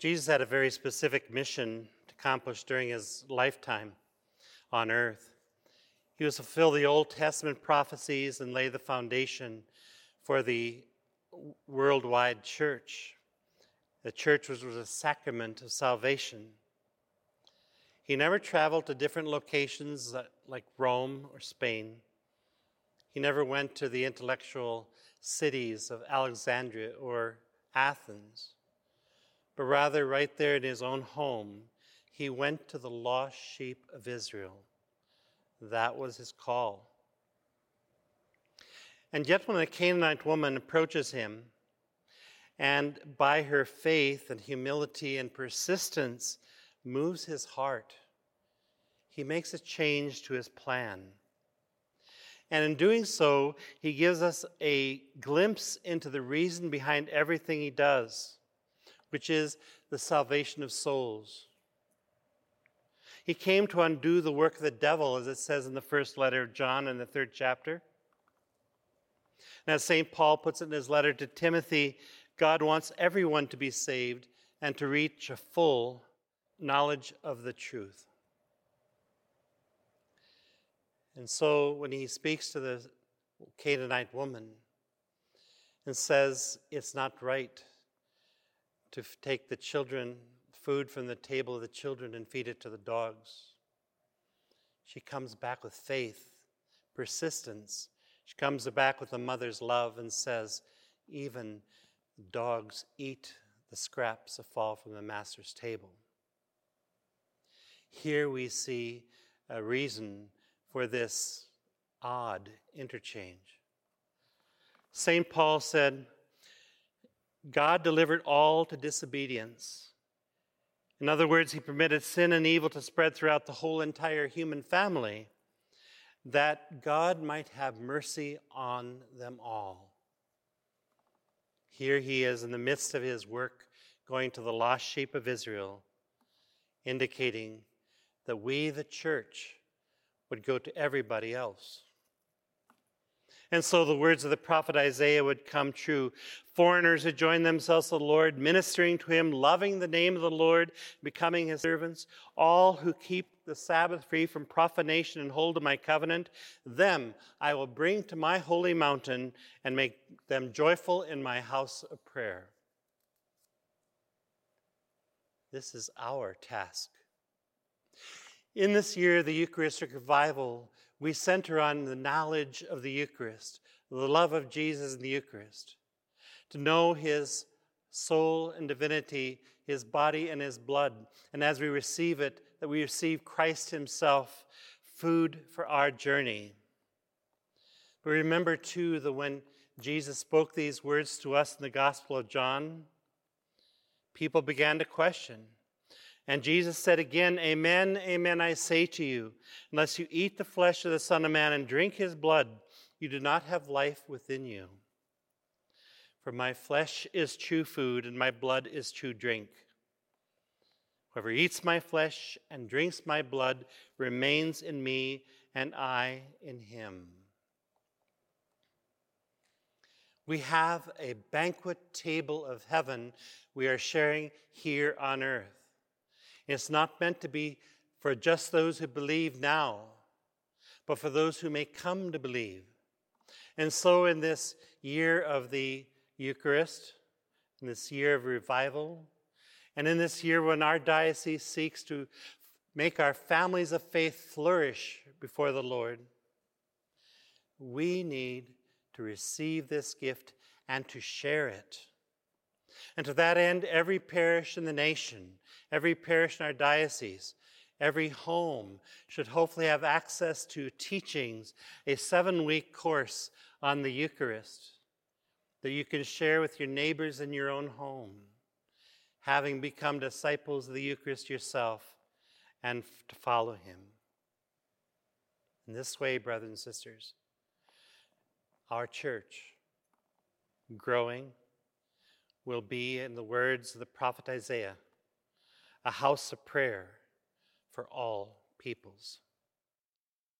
Jesus had a very specific mission to accomplish during his lifetime on earth. He was to fulfill the Old Testament prophecies and lay the foundation for the worldwide church. The church was, was a sacrament of salvation. He never traveled to different locations uh, like Rome or Spain. He never went to the intellectual cities of Alexandria or Athens, but rather, right there in his own home, he went to the lost sheep of Israel. That was his call. And yet, when a Canaanite woman approaches him, and by her faith and humility and persistence moves his heart, he makes a change to his plan. And in doing so, he gives us a glimpse into the reason behind everything he does, which is the salvation of souls. He came to undo the work of the devil, as it says in the first letter of John in the third chapter. As St. Paul puts it in his letter to Timothy, God wants everyone to be saved and to reach a full knowledge of the truth. And so when he speaks to the Canaanite woman and says, It's not right to take the children, food from the table of the children, and feed it to the dogs, she comes back with faith, persistence. She comes back with a mother's love and says, Even dogs eat the scraps that fall from the master's table. Here we see a reason for this odd interchange. St. Paul said, God delivered all to disobedience. In other words, he permitted sin and evil to spread throughout the whole entire human family, that God might have mercy on them all. Here he is in the midst of his work, going to the lost sheep of Israel, indicating that we, the church, would go to everybody else. And so the words of the prophet Isaiah would come true. Foreigners who join themselves to the Lord, ministering to him, loving the name of the Lord, becoming his servants, all who keep the Sabbath free from profanation and hold to my covenant, them I will bring to my holy mountain and make them joyful in my house of prayer. This is our task. In this year, the Eucharistic revival, we center on the knowledge of the Eucharist, the love of Jesus in the Eucharist, to know his soul and divinity, his body and his blood. And as we receive it, that we receive Christ himself, food for our journey. But remember, too, that when Jesus spoke these words to us in the Gospel of John, people began to question and Jesus said again, Amen, amen, I say to you, unless you eat the flesh of the Son of Man and drink his blood, you do not have life within you. For my flesh is true food, and my blood is true drink. Whoever eats my flesh and drinks my blood remains in me, and I in him. We have a banquet table of heaven we are sharing here on earth. It's not meant to be for just those who believe now, but for those who may come to believe. And so, in this year of the Eucharist, in this year of revival, and in this year when our diocese seeks to make our families of faith flourish before the Lord, we need to receive this gift and to share it. And to that end, every parish in the nation Every parish in our diocese, every home should hopefully have access to teachings, a seven week course on the Eucharist that you can share with your neighbors in your own home, having become disciples of the Eucharist yourself and to follow him. In this way, brothers and sisters, our church, growing, will be, in the words of the prophet Isaiah, a house of prayer for all peoples.